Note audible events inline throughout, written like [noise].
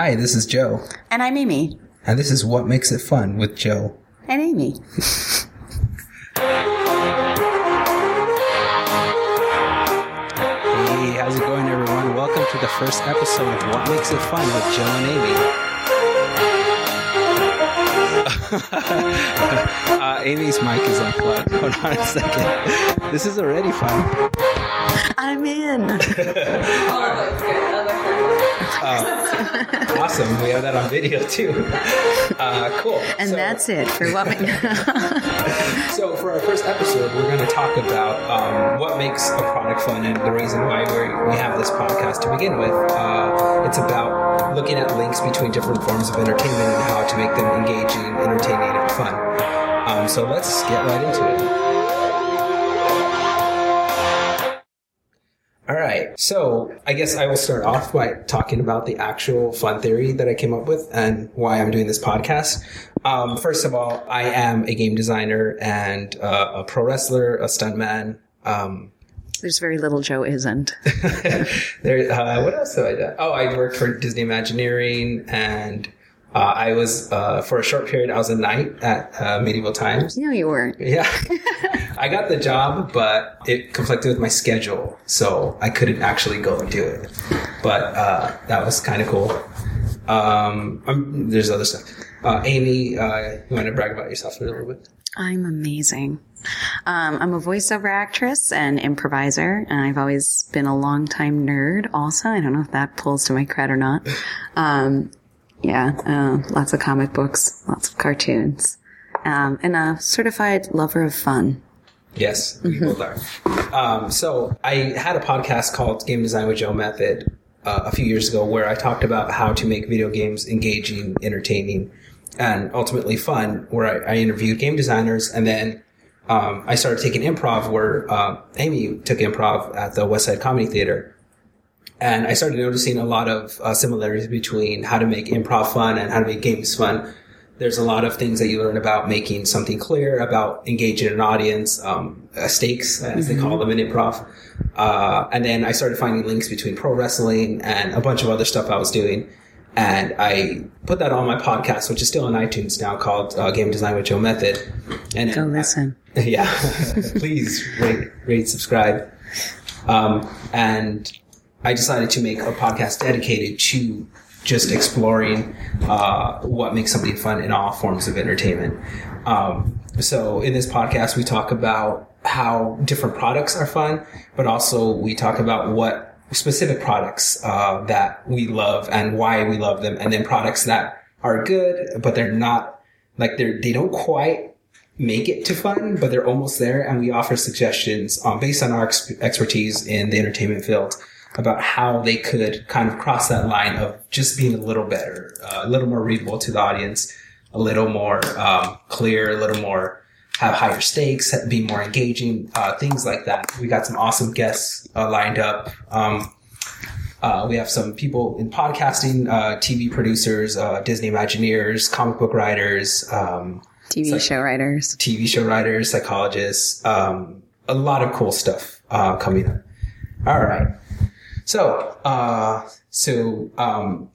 Hi, this is Joe, And I'm Amy. and this is What Makes It Fun with Joe. And Amy. Hey, how's it going, everyone? Welcome to the first episode of What Makes It Fun with Joe and Amy. [laughs] uh, Amy's mic is unplugged. [laughs] Hold on a second. This is already fun. I'm in. [laughs] Awesome. We have that on video too. Uh, cool. And So- that's it for what we. [laughs] So, for our first episode, we're going to talk about um, what makes a product fun and the reason why we're, we have this podcast to begin with. Uh, it's about looking at links between different forms of entertainment and how to make them engaging, entertaining, and fun. Um, so, let's get right into it. So I guess I will start off by talking about the actual fun theory that I came up with and why I'm doing this podcast. Um, first of all, I am a game designer and uh, a pro wrestler, a stuntman. Um, There's very little Joe isn't. [laughs] there, uh, what else have I done? Oh, I worked for Disney Imagineering and uh, I was, uh, for a short period, I was a knight at uh, Medieval Times. No, you weren't. Yeah. [laughs] I got the job, but it conflicted with my schedule, so I couldn't actually go and do it. But uh, that was kind of cool. Um, um, there's other stuff. Uh, Amy, uh, you want to brag about yourself a little bit? I'm amazing. Um, I'm a voiceover actress and improviser, and I've always been a longtime nerd also. I don't know if that pulls to my cred or not. Um, yeah, uh, lots of comic books, lots of cartoons, um, and a certified lover of fun. Yes, we both are. Um, so I had a podcast called Game Design with Joe Method uh, a few years ago where I talked about how to make video games engaging, entertaining, and ultimately fun. Where I, I interviewed game designers, and then um, I started taking improv. Where uh, Amy took improv at the West Side Comedy Theater. And I started noticing a lot of uh, similarities between how to make improv fun and how to make games fun there's a lot of things that you learn about making something clear, about engaging an audience, um, uh, stakes, as they call them in improv. Uh, and then I started finding links between pro wrestling and a bunch of other stuff I was doing. And I put that on my podcast, which is still on iTunes now, called uh, Game Design with Joe Method. And Go listen. [laughs] yeah, [laughs] please rate, rate, subscribe. Um, and I decided to make a podcast dedicated to just exploring uh, what makes something fun in all forms of entertainment. Um, so in this podcast, we talk about how different products are fun, but also we talk about what specific products uh, that we love and why we love them, and then products that are good, but they're not like they're they don't quite make it to fun, but they're almost there. And we offer suggestions um, based on our ex- expertise in the entertainment field about how they could kind of cross that line of just being a little better, uh, a little more readable to the audience, a little more um, clear, a little more have higher stakes, be more engaging, uh, things like that. We got some awesome guests uh, lined up. Um, uh, we have some people in podcasting, uh, TV producers, uh, Disney Imagineers, comic book writers, um, TV show writers. TV show writers, psychologists, um, a lot of cool stuff uh, coming up. All right. So, uh, so um,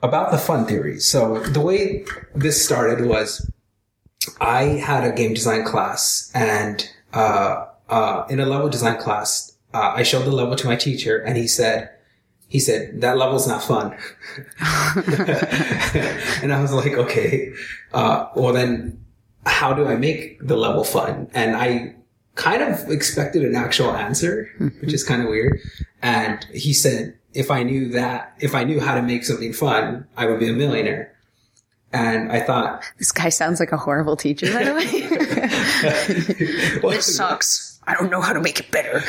about the fun theory. So the way this started was I had a game design class, and uh, uh, in a level design class, uh, I showed the level to my teacher, and he said. He said, that level's not fun. [laughs] and I was like, okay, uh, well then how do I make the level fun? And I kind of expected an actual answer, which is kind of weird. And he said, if I knew that, if I knew how to make something fun, I would be a millionaire. And I thought, This guy sounds like a horrible teacher, by the way. [laughs] well, this sucks. I don't know how to make it better.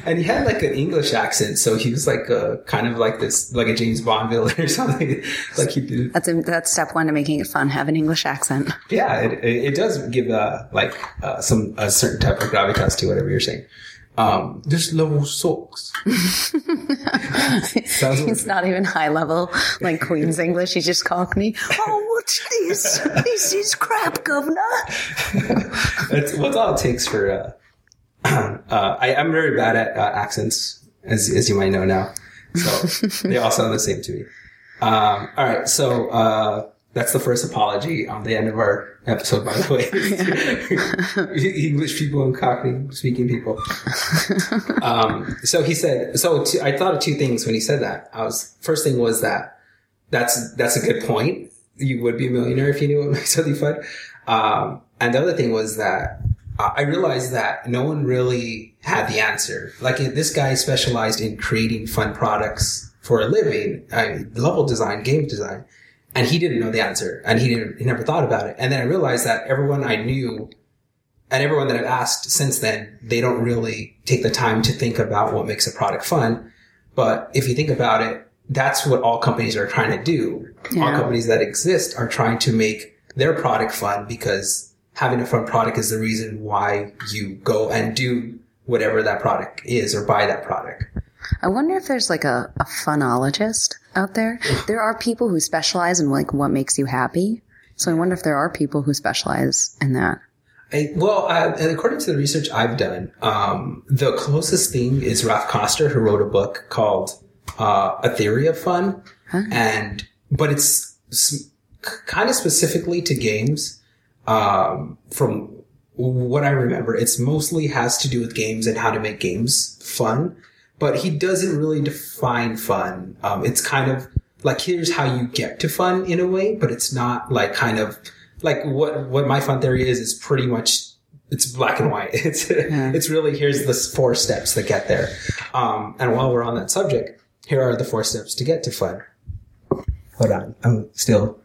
[laughs] and he had like an English accent, so he was like a kind of like this, like a James Bond villain or [laughs] something. like he did. That's that's step one to making it fun. Have an English accent. Yeah, it, it, it does give uh, like uh, some a certain type of gravitas to whatever you're saying. Um, this level sucks. [laughs] Sounds It's not even high level like Queen's English. He just called me. Oh, what's this? This is crap, governor. [laughs] That's what's all it takes for. Uh, [clears throat] uh, I, I'm very bad at uh, accents, as as you might know now. So they all sound the same to me. Um, all right, so uh, that's the first apology on the end of our episode, by the way. [laughs] [laughs] English people and Cockney speaking people. [laughs] Um, so he said, so I thought of two things when he said that. I was first thing was that that's that's a good point. You would be a millionaire if you knew what makes something fun. Um, and the other thing was that uh, I realized that no one really had the answer. Like this guy specialized in creating fun products for a living, I mean, level design, game design, and he didn't know the answer, and he didn't, he never thought about it. And then I realized that everyone I knew, and everyone that I've asked since then, they don't really take the time to think about what makes a product fun. But if you think about it, that's what all companies are trying to do. Yeah. All companies that exist are trying to make their product fun because having a fun product is the reason why you go and do whatever that product is or buy that product. I wonder if there's like a, a funologist out there. There are people who specialize in like what makes you happy. So I wonder if there are people who specialize in that. I, well, uh, and according to the research I've done, um, the closest thing is Raph Koster, who wrote a book called uh, "A Theory of Fun," and but it's kind of specifically to games. Um, from what I remember, it's mostly has to do with games and how to make games fun. But he doesn't really define fun. Um, it's kind of like here's how you get to fun in a way, but it's not like kind of like what what my fun theory is is pretty much it's black and white. [laughs] It's it's really here's the four steps that get there. Um, and while we're on that subject, here are the four steps to get to fun. Hold on, I'm still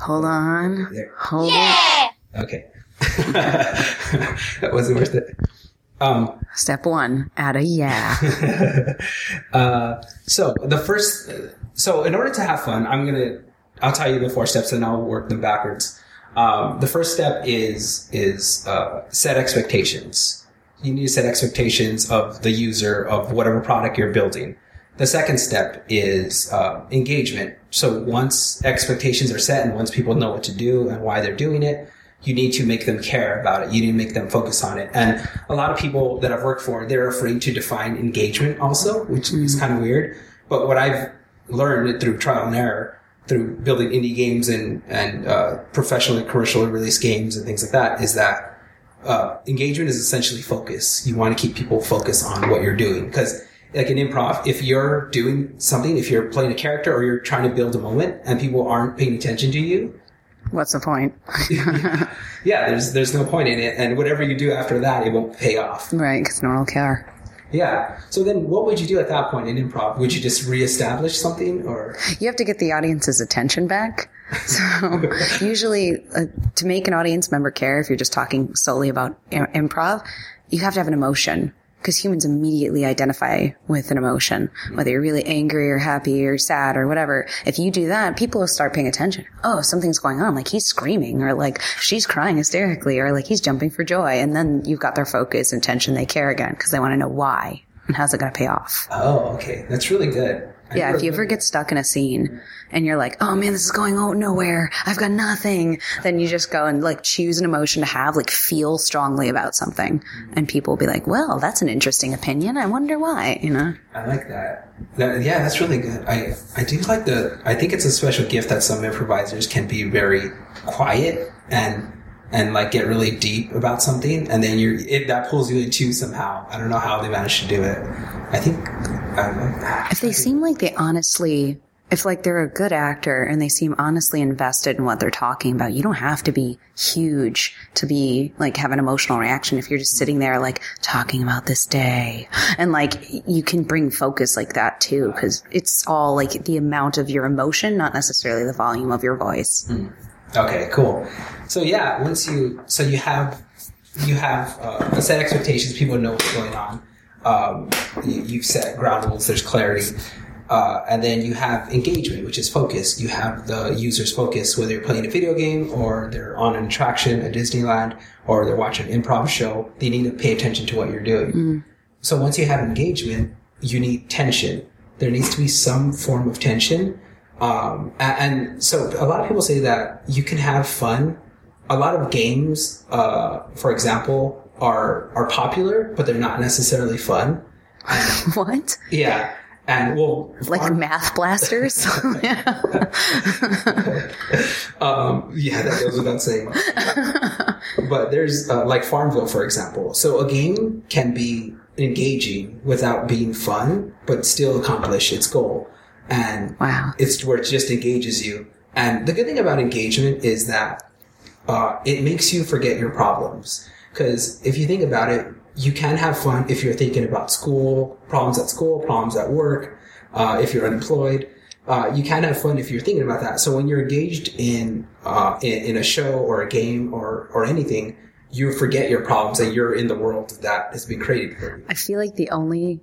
Hold on. there. Hold it. Okay, [laughs] that wasn't worth it. Um, Step one, add a yeah. [laughs] uh, so the first, so in order to have fun, I'm gonna, I'll tell you the four steps and I'll work them backwards. Um, the first step is is uh, set expectations. You need to set expectations of the user of whatever product you're building. The second step is uh, engagement. So once expectations are set and once people know what to do and why they're doing it, you need to make them care about it. You need to make them focus on it. And a lot of people that I've worked for, they're afraid to define engagement also, which is kind of weird. But what I've learned through trial and error, through building indie games and, and, uh, professionally commercially released games and things like that is that, uh, engagement is essentially focus. You want to keep people focused on what you're doing because like in improv, if you're doing something, if you're playing a character or you're trying to build a moment and people aren't paying attention to you, What's the point? [laughs] yeah, there's there's no point in it, and whatever you do after that, it won't pay off. right, because no one will care. Yeah. So then, what would you do at that point in improv? Would you just reestablish something, or You have to get the audience's attention back. [laughs] So [laughs] usually, uh, to make an audience member care, if you're just talking solely about i- improv, you have to have an emotion because humans immediately identify with an emotion, whether you're really angry or happy or sad or whatever. If you do that, people will start paying attention. Oh, something's going on. Like he's screaming or like she's crying hysterically or like he's jumping for joy. And then you've got their focus and attention. They care again because they want to know why and how's it going to pay off. oh, okay, that's really good. Yeah, if you ever get stuck in a scene and you're like, oh man, this is going nowhere. I've got nothing. Then you just go and like choose an emotion to have, like feel strongly about something. And people will be like, well, that's an interesting opinion. I wonder why, you know? I like that. That- Yeah, that's really good. I I do like the. I think it's a special gift that some improvisers can be very quiet and and like get really deep about something, and then you're it that pulls you into somehow. I don't know how they managed to do it. I think. I, If they seem like they honestly, if like they're a good actor and they seem honestly invested in what they're talking about, you don't have to be huge to be like have an emotional reaction. If you're just sitting there like talking about this day and like you can bring focus like that too, because it's all like the amount of your emotion, not necessarily the volume of your voice. Mm-hmm. Okay, cool. So yeah, once you so you have you have uh, set expectations, people know what's going on. Um, you, you've set ground rules. There's clarity, uh, and then you have engagement, which is focus. You have the user's focus, whether you're playing a video game or they're on an attraction at Disneyland or they're watching an improv show. They need to pay attention to what you're doing. So once you have engagement, you need tension. There needs to be some form of tension. Um, and, so a lot of people say that you can have fun. A lot of games, uh, for example, are, are popular, but they're not necessarily fun. [laughs] what? Yeah. And well, Like math blasters. [laughs] [laughs] um, yeah, that goes without saying. but there's uh, like Farmville, for example. So a game can be engaging without being fun, but still accomplish its goal. And Wow. it's where it just engages you. And the good thing about engagement is that uh, it makes you forget your problems. Because if you think about it, you can have fun if you're thinking about school, problems at school, problems at work, uh, if you're unemployed. Uh, you can have fun if you're thinking about that. So when you're engaged in, uh, in, in a show or a game or, or anything, you forget your problems and you're in the world that has been created for you. I feel like the only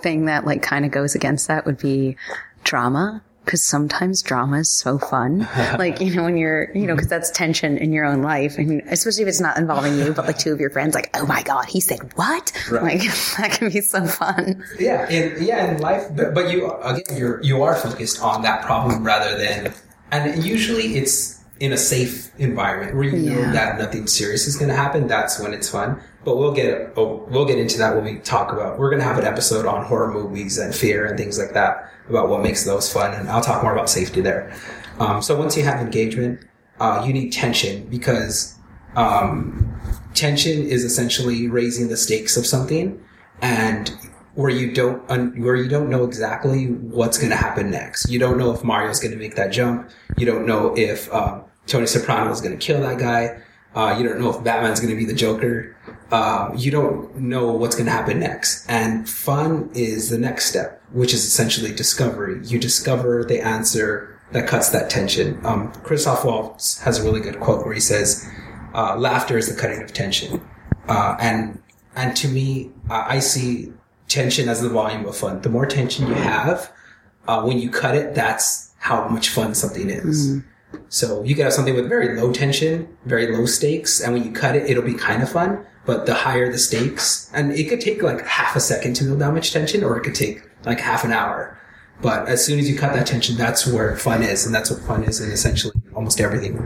thing that like kind of goes against that would be drama. Cause sometimes drama is so fun. [laughs] like, you know, when you're, you know, cause that's tension in your own life. And especially if it's not involving you, but like two of your friends, like, oh my God, he said what? Right. Like, [laughs] that can be so fun. Yeah, and yeah, in life, but, but you again, you're you are focused on that problem rather than, and usually it's in a safe environment where you know that nothing serious is going to happen. That's when it's fun. But we'll get oh, we'll get into that when we talk about. We're going to have an episode on horror movies and fear and things like that about what makes those fun, and I'll talk more about safety there. Um, so once you have engagement, uh, you need tension because um, tension is essentially raising the stakes of something and where you don't un- where you don't know exactly what's going to happen next. You don't know if Mario's going to make that jump. You don't know if um, Tony Soprano is going to kill that guy. Uh, you don't know if Batman's going to be the Joker. Uh, you don't know what's going to happen next. And fun is the next step, which is essentially discovery. You discover the answer that cuts that tension. Um, Christoph Waltz has a really good quote where he says, uh, "Laughter is the cutting of tension." Uh, and and to me, I see tension as the volume of fun. The more tension you have, uh, when you cut it, that's how much fun something is. So you can have something with very low tension, very low stakes, and when you cut it, it'll be kind of fun. But the higher the stakes, and it could take like half a second to build that much tension, or it could take like half an hour. But as soon as you cut that tension, that's where fun is, and that's what fun is in essentially almost everything.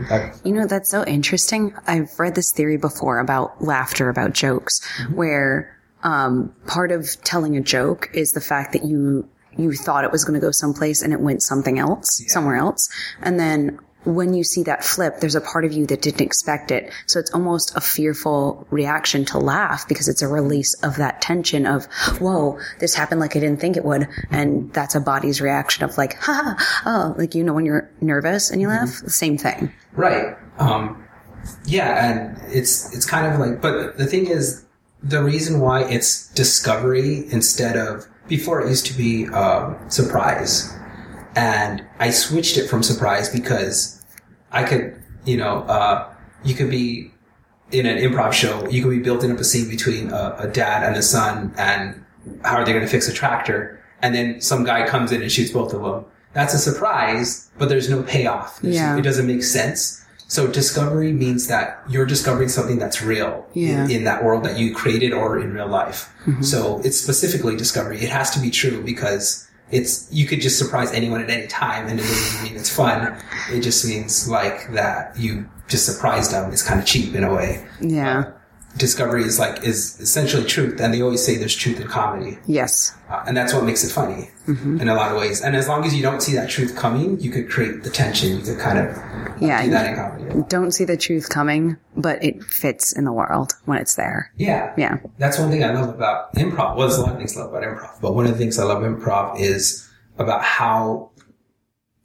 You know, that's so interesting. I've read this theory before about laughter, about jokes, where um, part of telling a joke is the fact that you you thought it was going to go someplace and it went something else, somewhere else, and then when you see that flip, there's a part of you that didn't expect it. So it's almost a fearful reaction to laugh because it's a release of that tension of, whoa, this happened like I didn't think it would. And that's a body's reaction of like, ha, ha, oh, like, you know, when you're nervous and you laugh, the same thing. Right. Um, yeah, and it's it's kind of like, but the thing is, the reason why it's discovery instead of before it used to be um, surprise, and I switched it from surprise because I could, you know, uh, you could be in an improv show, you could be building up a scene between a, a dad and a son, and how are they going to fix a tractor? And then some guy comes in and shoots both of them. That's a surprise, but there's no payoff. There's- Yeah. It doesn't make sense. So discovery means that you're discovering something that's real Yeah. in, in that world that you created or in real life. So it's specifically discovery. It has to be true because it's, you could just surprise anyone at any time and it doesn't mean it's fun. It just means like that you just surprised them. It's kind of cheap in a way. Yeah. Discovery is like, is essentially truth. And they always say there's truth in comedy. Yes. Uh, and that's what makes it funny in a lot of ways. And as long as you don't see that truth coming, you could create the tension. You could kind of Yeah. do that in comedy. Don't see the truth coming, but it fits in the world when it's there. Yeah. Yeah. That's one thing I love about improv. Well, there's a lot of things I love about improv, but one of the things I love improv is about how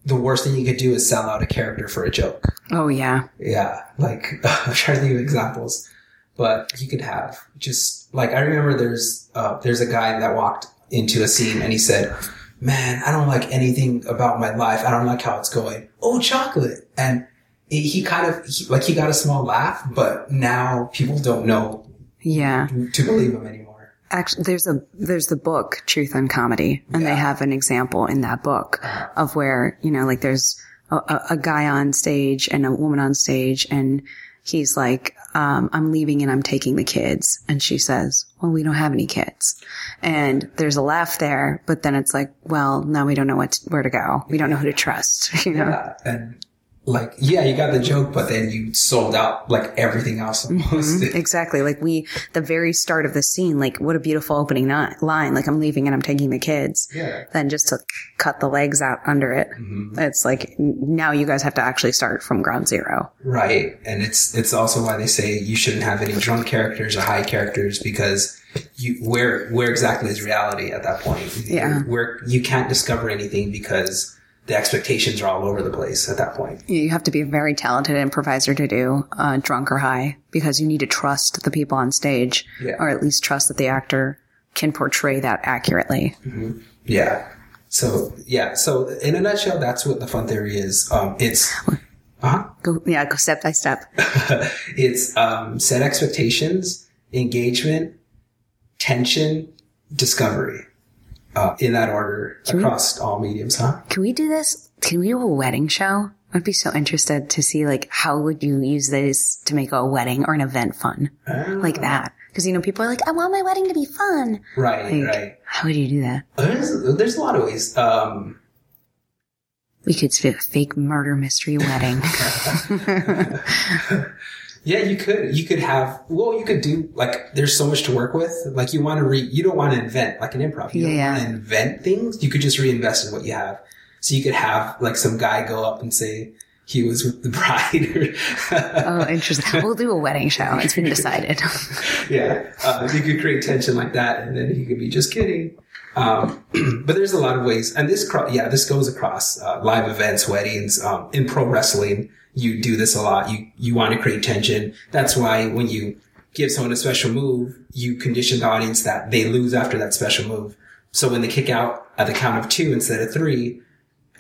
the worst thing you could do is sell out a character for a joke. Oh, yeah. Yeah. Like, [laughs] I'm trying to think of examples, but you could have just like, I remember there's, uh, there's a guy that walked into a scene and he said, man, I don't like anything about my life. I don't like how it's going. Oh, chocolate. And he he kind of, he, like, he got a small laugh, but now people don't know Yeah. to believe him anymore. Actually, there's a, there's the book, Truth in Comedy, and they have an example in that book of where, you know, like there's a, a guy on stage and a woman on stage and he's like, um, I'm leaving and I'm taking the kids. And she says, well, we don't have any kids. And there's a laugh there, but then it's like, well, now we don't know what, where to go. We don't know who to trust, [laughs] you know? Yeah, and like yeah, you got the joke, but then you sold out like everything else almost. Mm-hmm. Exactly. Like we, the very start of the scene, like what a beautiful opening ni- line. Like I'm leaving and I'm taking the kids. Yeah. Then just to cut the legs out under it. Mm-hmm. It's like now you guys have to actually start from ground zero. Right, and it's it's also why they say you shouldn't have any drunk characters or high characters because you where where exactly is reality at that point? Yeah. where you can't discover anything because the expectations are all over the place at that point. You have to be a very talented improviser to do uh, drunk or high because you need to trust the people on stage Yeah. or at least trust that the actor can portray that accurately. Yeah. So yeah. So in a nutshell, that's what the fun theory is. Um, it's uh Go, yeah, go step by step. [laughs] it's um, set expectations, engagement, tension, discovery. Uh, in that order across all mediums, huh? Can we do this? Can we do a wedding show? I'd be so interested to see like how would you use this to make a wedding or an event fun like that? Because you know people are like, I want my wedding to be fun. Right, Like, right. How would you do that? There's, there's a lot of ways. Um, We could do a fake murder mystery wedding. [laughs] [laughs] [laughs] yeah, you could, you could have, well, you could do, like, there's so much to work with. Like, you want to re, you don't want to invent, like an improv. You Yeah, don't yeah. want to invent things. You could just reinvest in what you have. So you could have, like, some guy go up and say he was with the [laughs] bride oh, interesting. We'll do a wedding show. [laughs] It's been decided. [laughs] yeah, uh, you could create tension like that, and then he could be just kidding. Um, [clears throat] but there's a lot of ways, and this, yeah, this goes across uh, live events, weddings, um, in pro wrestling. You do this a lot. You you want to create tension. That's why when you give someone a special move, you condition the audience that they lose after that special move. So when they kick out at the count of two instead of three,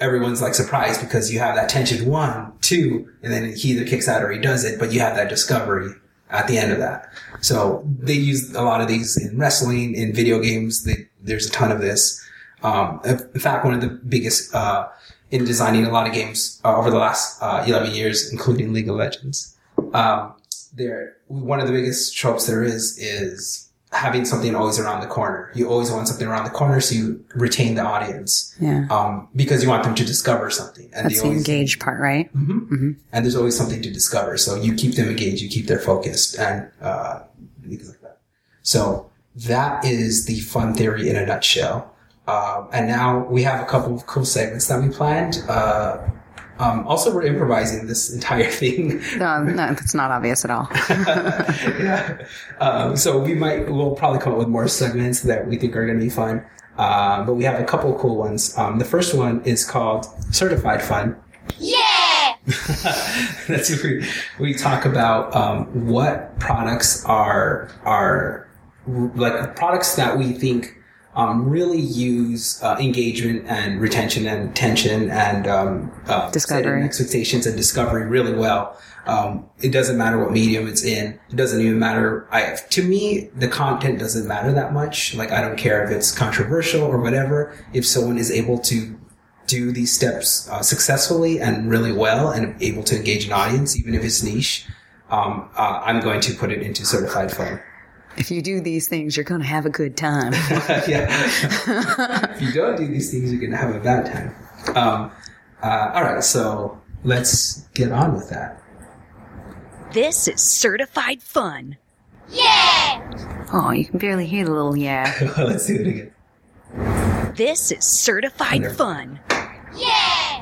everyone's like surprised because you have that tension one, two, and then he either kicks out or he does it, but you have that discovery at the end of that. So they use a lot of these in wrestling, in video games. They, there's a ton of this. Um, in fact, one of the biggest, uh, in designing a lot of games uh, over the last, uh, 11 years, including League of Legends. Um, there, one of the biggest tropes there is, is having something always around the corner. You always want something around the corner so you retain the audience Yeah. um, because you want them to discover something. And That's they the always, engaged part, right? and there's always something to discover. So you keep them engaged, you keep them focused, and uh, things like that. So that is the fun theory in a nutshell. Um, and now we have a couple of cool segments that we planned. Uh, um, also, we're improvising this entire [laughs] thing. No, no, that's not obvious at all. [laughs] yeah. Um, so we might, we'll probably come up with more segments that we think are going to be fun. Um, but we have a couple of cool ones. Um, the first one is called Certified Fun. Yeah! [laughs] That's where we, we talk about um, what products are are like products that we think um, really use uh, engagement and retention and tension and um, uh, Discovery. expectations and discovery really well. Um, it doesn't matter what medium it's in. It doesn't even matter. I, to me, the content doesn't matter that much. Like, I don't care if it's controversial or whatever. If someone is able to do these steps uh, successfully and really well and able to engage an audience, even if it's niche, um, uh, I'm going to put it into certified fun. If you do these things, you're going to have a good time. [laughs] yeah. if you don't do these things, you're going to have a bad time. Um, uh, all right, so let's get on with that. This is certified fun. Yeah! oh, you can barely hear the little yeah. [laughs] let's do it again. This is certified Wonderful. fun.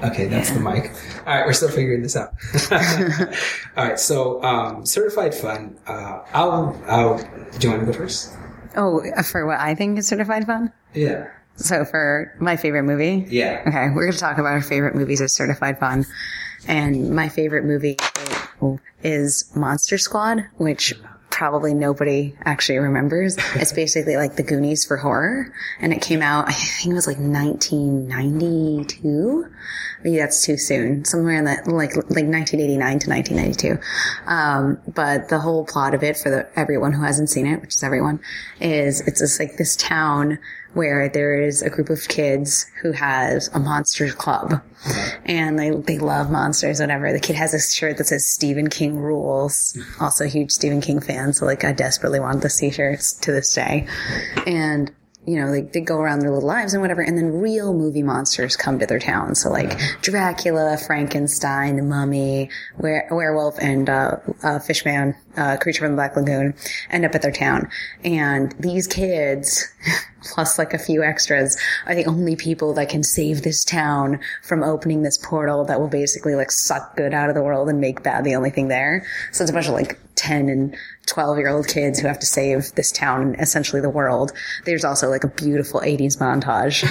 Yeah! Okay, that's the mic. All right, we're still figuring this out. [laughs] all right, so um, certified fun. Uh, I'll, I'll. Do you want to go first? Oh, for what I think is certified fun? Yeah. So for my favorite movie? Yeah. Okay, we're going to talk about our favorite movies as certified fun. And my favorite movie is Monster Squad, which probably nobody actually remembers. [laughs] It's basically like the Goonies for horror. And it came out, I think it was like 1992. Maybe that's too soon. Somewhere in that, like, like 1989 to 1992. Um, but the whole plot of it for the, everyone who hasn't seen it, which is everyone, is it's just like this town where there is a group of kids who has a monsters club and they, they love monsters, whatever. The kid has a shirt that says Stephen King rules. Also huge Stephen King fan. So like I desperately wanted the t-shirts to this day. And you know, they, they go around their little lives and whatever, and then real movie monsters come to their town. So like Dracula, Frankenstein, the Mummy, were, werewolf, and uh, uh, Fishman, uh, creature from the Black Lagoon, end up at their town, and these kids. [laughs] Plus, like a few extras, are the only people that can save this town from opening this portal that will basically like suck good out of the world and make bad the only thing there. So it's a bunch of like 10 and 12 year old kids who have to save this town and essentially the world. There's also like a beautiful 80s montage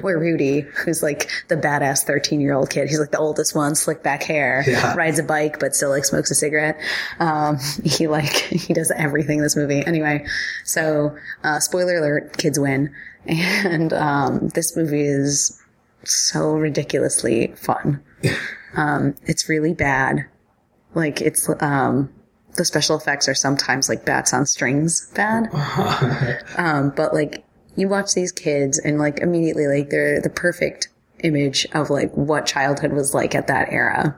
[laughs] where Rudy, who's like the badass 13 year old kid, he's like the oldest one, slick back hair, Yeah. rides a bike, but still like smokes a cigarette. Um, he like, [laughs] he does everything in this movie. Anyway, so, uh, spoiler alert, kids win. [laughs] And, um, this movie is so ridiculously fun. Um, it's really bad. Like it's, um, the special effects are sometimes like bats on strings bad. [laughs] um, but like you watch these kids and like immediately like they're the perfect image of like what childhood was like at that era.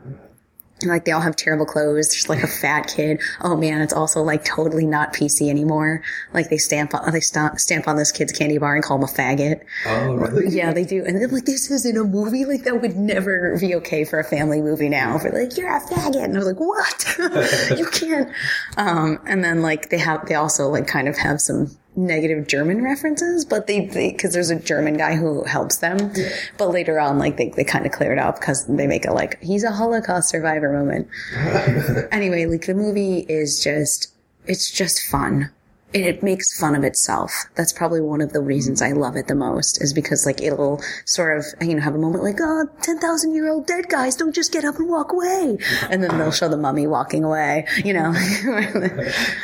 Like they all have terrible clothes. There's like a fat kid. Oh man, it's also like totally not PC anymore. Like they stamp on, they stamp, stamp on this kid's candy bar and call him a faggot. Oh, really? Yeah, they do. And they're like, this is in a movie? Like, that would never be okay for a family movie now. For like, you're a faggot. And I was like, what? [laughs] you can't. Um, and then like, they have, they also like kind of have some negative German references, but they, they, cause there's a German guy who helps them. But later on, like, they, they kind of clear it up because they make it like, he's a Holocaust survivor moment. [laughs] anyway, like, the movie is just, it's just fun it makes fun of itself. That's probably one of the reasons mm-hmm. I love it the most is because like it'll sort of, you know, have a moment like, oh, 10,000 year old dead guys don't just get up and walk away. [laughs] And then they'll show the mummy walking away, you know, [laughs]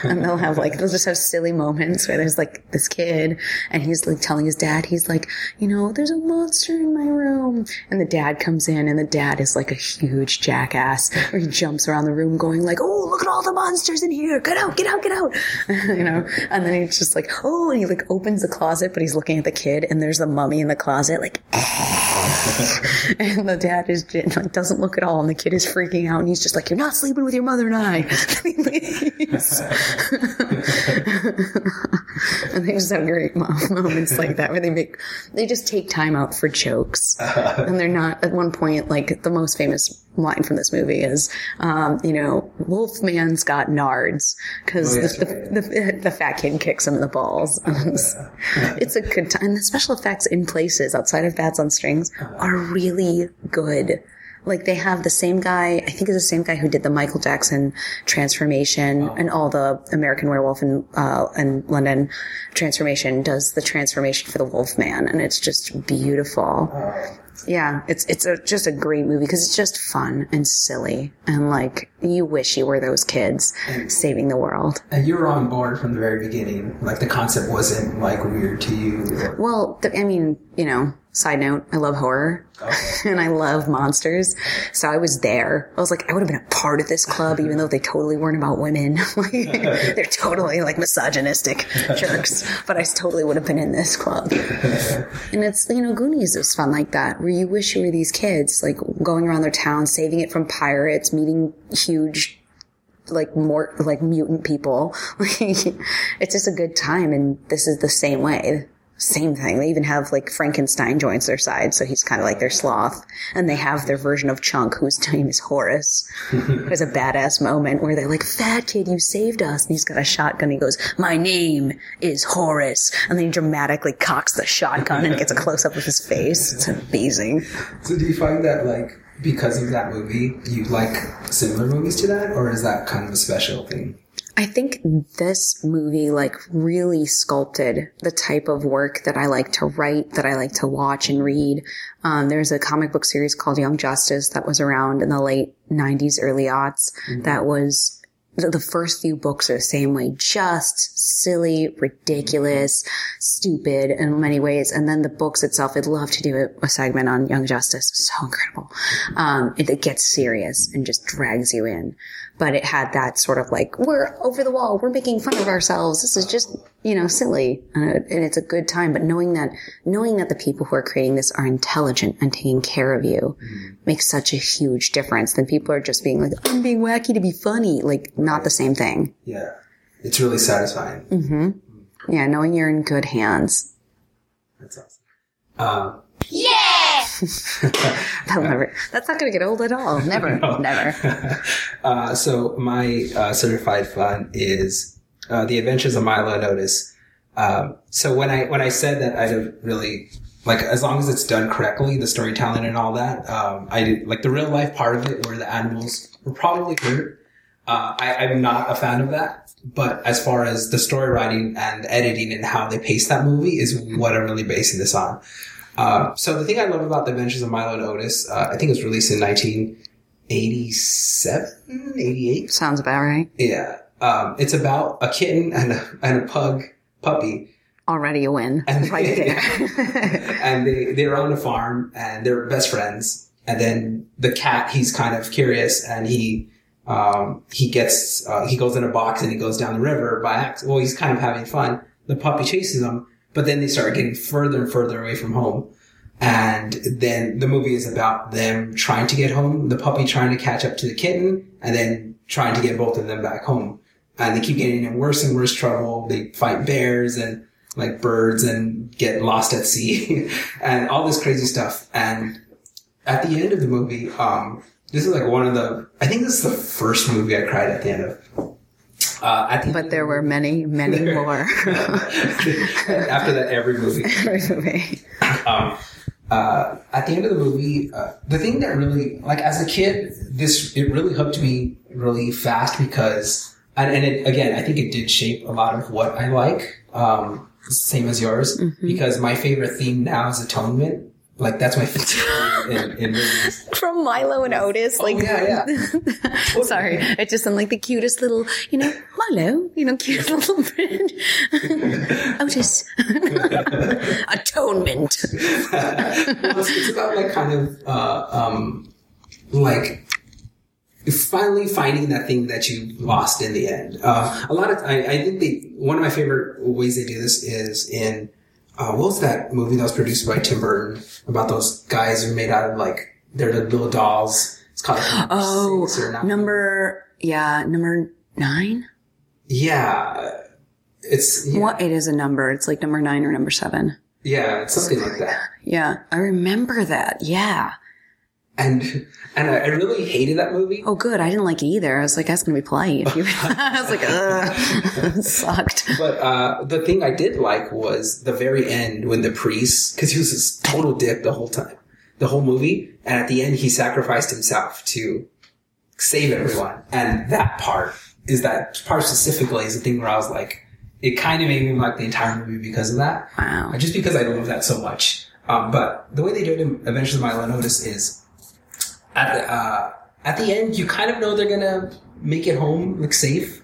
and they'll have like, they'll just have silly moments where there's like this kid and he's like telling his dad, he's like, you know, there's a monster in my room. And the dad comes in and the dad is like a huge jackass where he jumps around the room going like, oh, look at all the monsters in here. Get out, get out, get out. [laughs] you know, and then he's just like, oh, and he like opens the closet, but he's looking at the kid and there's the mummy in the closet, like, [laughs] and the dad is like, doesn't look at all, and the kid is freaking out, and he's just like, "You're not sleeping with your mother and I." [laughs] [laughs] And he leaves. [laughs] they just have great moments like that where they make, they just take time out for jokes, [laughs] and they're not. At one point, like the most famous line from this movie is, um, you know, Wolfman's got nards because Oh, yes, the, the, the, the fat kid kicks him in the balls. [laughs] it's a good time. And the special effects in places outside of Bats on Strings are really good. Like they have the same guy, I think it's the same guy who did the Michael Jackson transformation and all the American Werewolf in, uh, in London transformation does the transformation for the Wolf Man, and it's just beautiful. Yeah, it's it's a, just a great movie because it's just fun and silly and like you wish you were those kids saving the world. And you were on board from the very beginning. Like the concept wasn't like weird to you. Or, Well, I mean, you know, side note, I love horror oh. [laughs] and I love monsters. So I was there. I was like, I would have been a part of this club, even though they totally weren't about women. [laughs] Like, [laughs] They're totally like misogynistic jerks, but I totally would have been in this club. And it's, you know, Goonies is fun like that, where you wish you were these kids, like going around their town, saving it from pirates, meeting huge like more like mutant people. it's just a good time, and this is the same way. Same thing. They even have like Frankenstein joins their side, so he's kind of like their sloth. And they have their version of Chunk, whose name is [laughs] Horace. There's a badass moment where they're like, "Fat kid, you saved us," and he's got a shotgun. He goes, "My name is Horace," and then he dramatically cocks the shotgun and gets a close up of his face. It's amazing. so do you find that like because of that movie, you like similar movies to that, or is that kind of a special thing? I think this movie like really sculpted the type of work that I like to write, that I like to watch and read. Um, there's a comic book series called Young Justice that was around in the late 90s, early aughts. That was the, the first few books are the same way, just silly, ridiculous, stupid in many ways. And then the books itself, I'd love to do a, a segment on Young Justice. So incredible. Um, it, it gets serious and just drags you in. But it had that sort of like, we're over the wall. We're making fun of ourselves. This is just, you know, silly. And, it's a good time. But knowing that, knowing that the people who are creating this are intelligent and taking care of you makes such a huge difference than people are just being like, I'm being wacky to be funny. Like, not the same thing. Yeah, it's really satisfying. mm-hmm. Yeah, knowing you're in good hands. That's awesome. Um, Yeah! [laughs] That'll never. That's not going to get old at all. Never. [laughs] Never. [laughs] uh, so my uh, certified fun is uh, the Adventures of Milo and Otis. Um, so when I when I said that I don't really like as long as it's done correctly, the storytelling and all that, um, I did, like the real life part of it where the animals were probably hurt. Uh, I, I'm not a fan of that, but as far as the story writing and editing and how they pace that movie is what I'm really basing this on. Uh, so the thing I love about the Adventures of Milo and Otis, uh, I think it was released in 1987, 88. Sounds about right. Yeah. Um, it's about a kitten and a, and a pug puppy. Already a win. And- [laughs] right there. [laughs] and they, they're on a farm and they're best friends. And then the cat, he's kind of curious and he, um, he gets, uh, he goes in a box and he goes down the river by accident. Well, he's kind of having fun. The puppy chases him, but then they start getting further and further away from home. And then the movie is about them trying to get home, the puppy trying to catch up to the kitten, and then trying to get both of them back home. And they keep getting in worse and worse trouble. They fight bears and like birds and get lost at sea [laughs] and all this crazy stuff. And at the end of the movie, um, this is like one of the, I think this is the first movie I cried at the end of. Uh, but there were many, many [laughs] more. after that, every movie. [laughs] Every movie. um, uh, at the end of the movie, uh, the thing that really, like, as a kid, this it really hooked me really fast because, and, and it, again, I think it did shape a lot of what I like. Um, same as yours, because my favorite theme now is atonement. Like that's my favorite [laughs] in, in movies. From Milo and Otis, like oh, yeah, yeah. [laughs] Sorry, it just sounded like the cutest little, you know, Milo, you know, cute [laughs] little bird. Otis. Atonement. well, it's, it's about like kind of uh, um, like finally finding that thing that you lost in the end. Uh, a lot of I, I think they one of my favorite ways they do this is in uh, what was that movie that was produced by Tim Burton about those guys who made out of like they're the little dolls. It's called like, number Oh, six or nine. number, yeah, number nine? yeah. It's yeah, What? It is a number. It's like number nine or number seven. yeah, it's something like that. Yeah, I remember that. Yeah. And and I, really hated that movie. Oh, good. I didn't like it either. I was like, that's going to be polite. [laughs] If you, [laughs] I was like, ugh. [laughs] sucked. But uh, the thing I did like was the very end when the priest, because he was this total dick the whole time, the whole movie, and at the end he sacrificed himself to save everyone. And that part is that part specifically is the thing where I was like, it kind of made me like the entire movie because of that. Wow. Just because I love that so much. Um, but the way they do it in Adventures of Milo and Otis is at the uh, at the end, you kind of know they're gonna make it home like safe,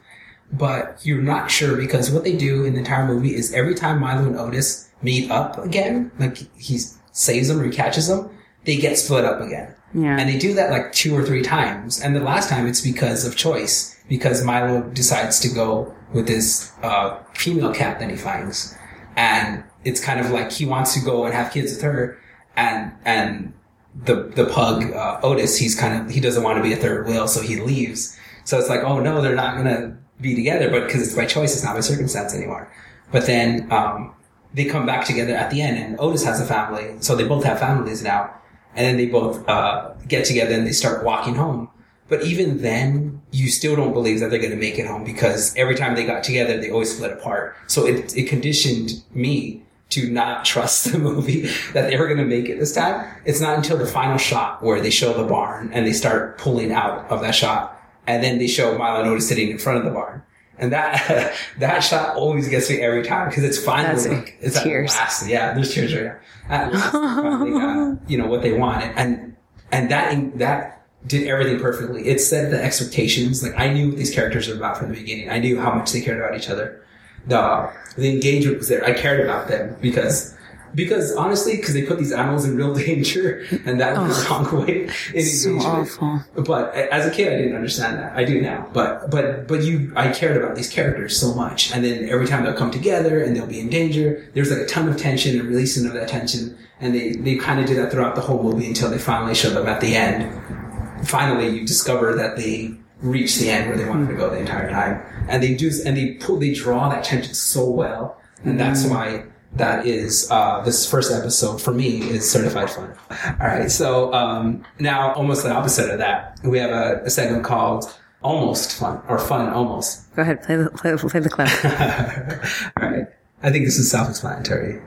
but you're not sure because what they do in the entire movie is every time Milo and Otis meet up again, like he saves them or he catches them, they get split up again. Yeah. And they do that like two or three times. And the last time it's because of choice, because Milo decides to go with this uh, female cat that he finds, and it's kind of like he wants to go and have kids with her, and and the the pug uh, Otis, he's kind of he doesn't want to be a third wheel, so he leaves. So it's like, oh no, they're not gonna be together, but because it's by choice, it's not by circumstance anymore. But then um, they come back together at the end, and Otis has a family, so they both have families now, and then they both uh, get together and they start walking home. But even then, you still don't believe that they're going to make it home because every time they got together, they always split apart. So it, it conditioned me to not trust the movie that they were going to make it this time. It's not until the final shot where they show the barn and they start pulling out of that shot. And then they show Milo and Otis sitting in front of the barn. And that, [laughs] that shot always gets me every time because it's finally like, it's Tears. last. Yeah, there's tears right now. At last, finally got, [laughs] you know, what they wanted. And, and that, that did everything perfectly. It set the expectations. Like I knew what these characters were about from the beginning. I knew how much they cared about each other. The, the engagement was there. I cared about them because, because honestly, because they put these animals in real [laughs] danger and that was the wrong way in So engagement. awful. But as a kid, I didn't understand that. I do now. But but but you, I cared about these characters so much, and then every time they'll come together and they'll be in danger, there's like a ton of tension and releasing of that tension, and they they kind of do that throughout the whole movie until they finally show them at the end. Finally, you discover that they reached the end where they wanted to go the entire time, and they do, and they pull, they draw that tension so well and that's why that is uh, this first episode for me is certified fun. All right, so um, now almost the opposite of that, we have a, a segment called almost fun or fun almost. Go ahead, play the play, play the clip. [laughs] All right, I think this is self-explanatory.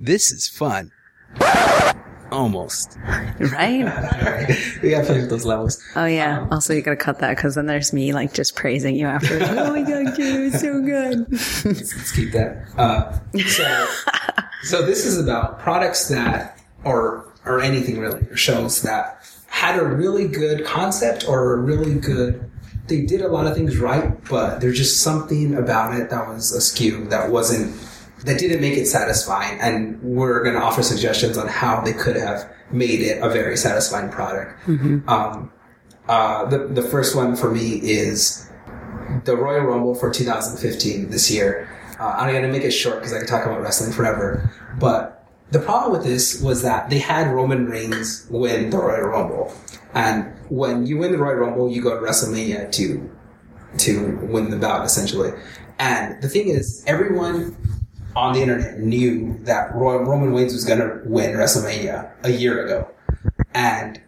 This is fun. Almost. [laughs] right? [laughs] We gotta finish those levels. Oh yeah. Also, you gotta cut that because then there's me like just praising you after. [laughs] oh my god, Jay, it's so good. Let's keep that. Uh, so, so this is about products that, or or anything really, or shows that had a really good concept or a really good. They did a lot of things right, but there's just something about it that was askew, that wasn't, that didn't make it satisfying. And we're going to offer suggestions on how they could have made it a very satisfying product. Um, uh, the the first one for me is the Royal Rumble for 2015 this year. Uh, I'm going to make it short because I can talk about wrestling forever. But the problem with this was that they had Roman Reigns win the Royal Rumble, and when you win the Royal Rumble, you go to WrestleMania to to win the bout essentially. And the thing is, everyone on the internet knew that Roy, Roman Reigns was going to win WrestleMania a year ago, and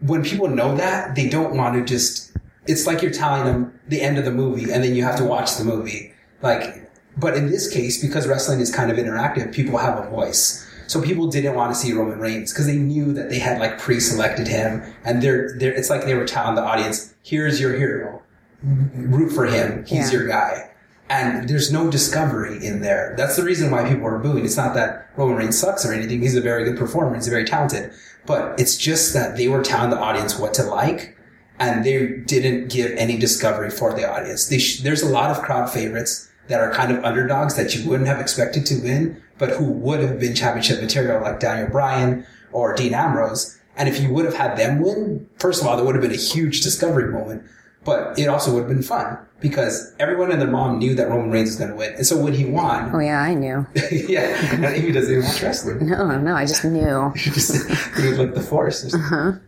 when people know that, they don't want to just. It's like you're telling them the end of the movie, and then you have to watch the movie. Like, but in this case, because wrestling is kind of interactive, people have a voice. So people didn't want to see Roman Reigns because they knew that they had like pre-selected him, and they're, they're it's like they were telling the audience, "Here's your hero, root for him. He's Yeah. your guy." And there's no discovery in there. That's the reason why people are booing. It's not that Roman Reigns sucks or anything. He's a very good performer. He's very talented. But it's just that they were telling the audience what to like, and they didn't give any discovery for the audience. Sh- there's a lot of crowd favorites that are kind of underdogs that you wouldn't have expected to win, but who would have been championship material, like Daniel Bryan or Dean Ambrose. And if you would have had them win, first of all, there would have been a huge discovery moment, but it also would have been fun because everyone and their mom knew that Roman Reigns was going to win. And so when he won, Oh yeah, I knew. [laughs] yeah, and Amy doesn't even watch wrestling No, no, I just knew. [laughs] just through like the force. or something.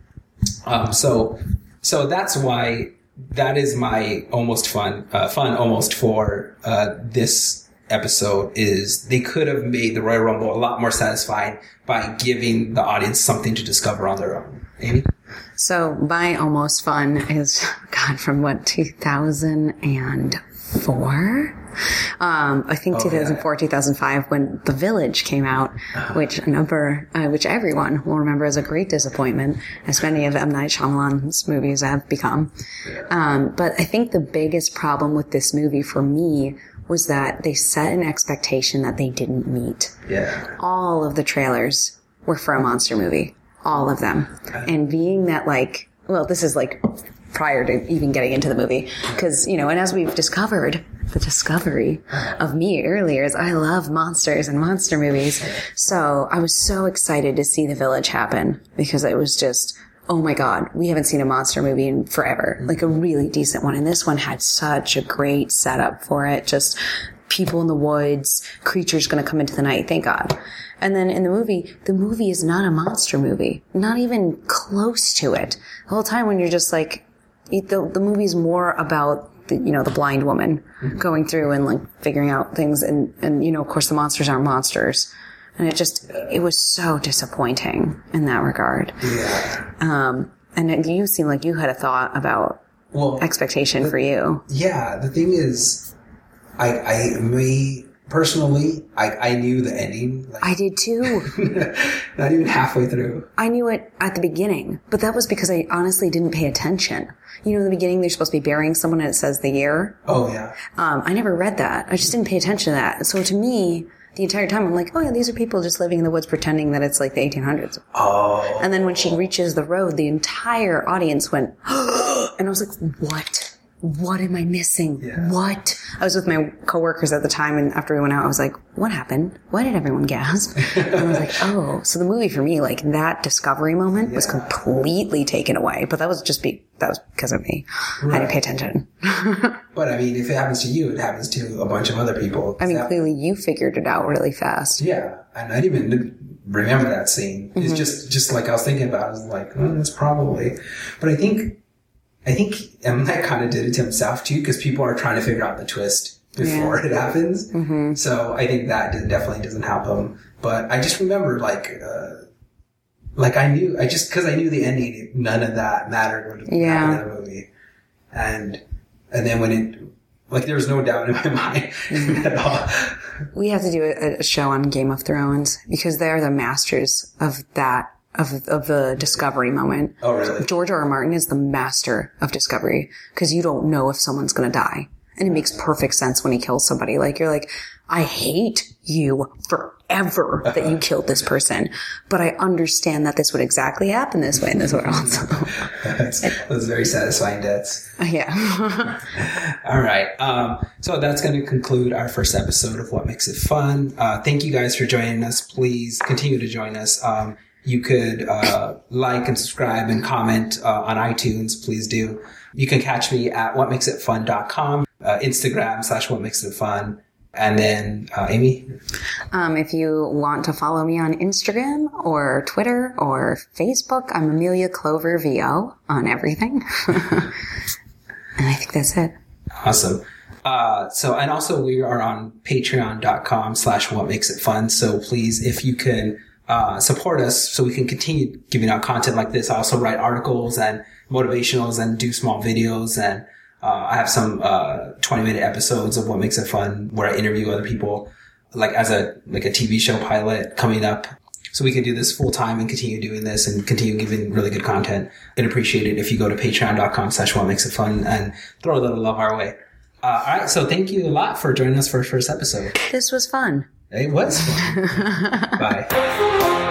Um, so, so that's why that is my almost fun, uh, fun almost for uh, this episode is they could have made the Royal Rumble a lot more satisfying by giving the audience something to discover on their own. Amy, So my almost fun is [laughs] God from what 2004. Um, I think Oh, yeah. 2004, 2005 when The Village came out, which a number, uh, which everyone will remember as a great disappointment, as many of M. Night Shyamalan's movies have become. Um, but I think the biggest problem with this movie for me was that they set an expectation that they didn't meet yeah, all of the trailers were for a monster movie. All of them. And being that like, well, this is like prior to even getting into the movie. Cause, you know, and as we've discovered, the discovery of me earlier is I love monsters and monster movies. So I was so excited to see The Village happen because it was just, oh my God, we haven't seen a monster movie in forever. Like a really decent one. And this one had such a great setup for it. Just people in the woods, creatures going to come into the night. Thank God. And then in the movie, the movie is not a monster movie, not even close to it. The whole time when you're just like, the, the movie's more about the, you know, the blind woman going through and like figuring out things. And, and, you know, of course the monsters aren't monsters. And it just, it was so disappointing in that regard. yeah. Um, and it, you seem like you had a thought about Well, expectation for you. yeah. The thing is, I, I, me personally, I, I knew the ending. Like, I did too. [laughs] not even halfway through. I knew it at the beginning, but that was because I honestly didn't pay attention. You know, in the beginning, they're supposed to be burying someone and it says the year. Oh yeah. Um, I never read that. I just didn't pay attention to that. So to me, the entire time, I'm like, oh yeah, these are people just living in the woods pretending that it's like the 1800s. Oh. And then when she reaches the road, the entire audience went, [gasps] and I was like, what? What am I missing? Yeah. What? I was with my coworkers at the time, and after we went out, I was like, what happened? Why did everyone gasp? [laughs] and I was like, oh, so the movie for me, like that discovery moment was completely taken away. But that was just be, that was because of me. I didn't pay attention. [laughs] But I mean, if it happens to you, it happens to a bunch of other people. I mean, That- clearly you figured it out really fast. yeah, and I didn't even remember that scene. Mm-hmm. It's just, just like I was thinking about. it, I was like, oh, that's probably. But I think, I think M Night kind of did it to himself too, because people are trying to figure out the twist before it happens. So I think that did- definitely doesn't help him. But I just remember like, uh, like I knew, I just, cause I knew the ending, none of that mattered when Yeah. happened in the movie. And, and then when it, like there was no doubt in my [laughs] mind at all. We have to do a, a show on Game of Thrones because they are the masters of that, of, of the discovery moment. Oh, really? George R. R. Martin is the master of discovery because you don't know if someone's going to die. And it makes perfect sense when he kills somebody. Like, you're like, I hate you forever that you killed this person, but I understand that this would exactly happen this way in this world. That's, [laughs] those very satisfying deaths. yeah. [laughs] All right. Um, so that's going to conclude our first episode of What Makes It Fun. Uh, thank you guys for joining us. Please continue to join us. Um, you could uh, like and subscribe and comment uh, on iTunes. Please do. You can catch me at whatmakesitfun.com, uh, Instagram slash what makes it fun. And then, uh, Amy, Um, if you want to follow me on Instagram or Twitter or Facebook, I'm Amelia Clover VO on everything. [laughs] and I think that's it. Awesome. Uh, so, and also we are on patreon.com slash what makes it fun. So please, if you can, uh, support us so we can continue giving out content like this. I also write articles and motivationals and do small videos. And, uh, I have some, uh, 20 minute episodes of what makes it fun where I interview other people like as a, like a TV show pilot coming up. So we can do this full time and continue doing this and continue giving really good content. I'd appreciate it if you go to patreon.com slash what makes it fun and throw a little love our way. Uh, all right. So thank you a lot for joining us for our first episode. This was fun. It was fun. [laughs] Bye. [laughs]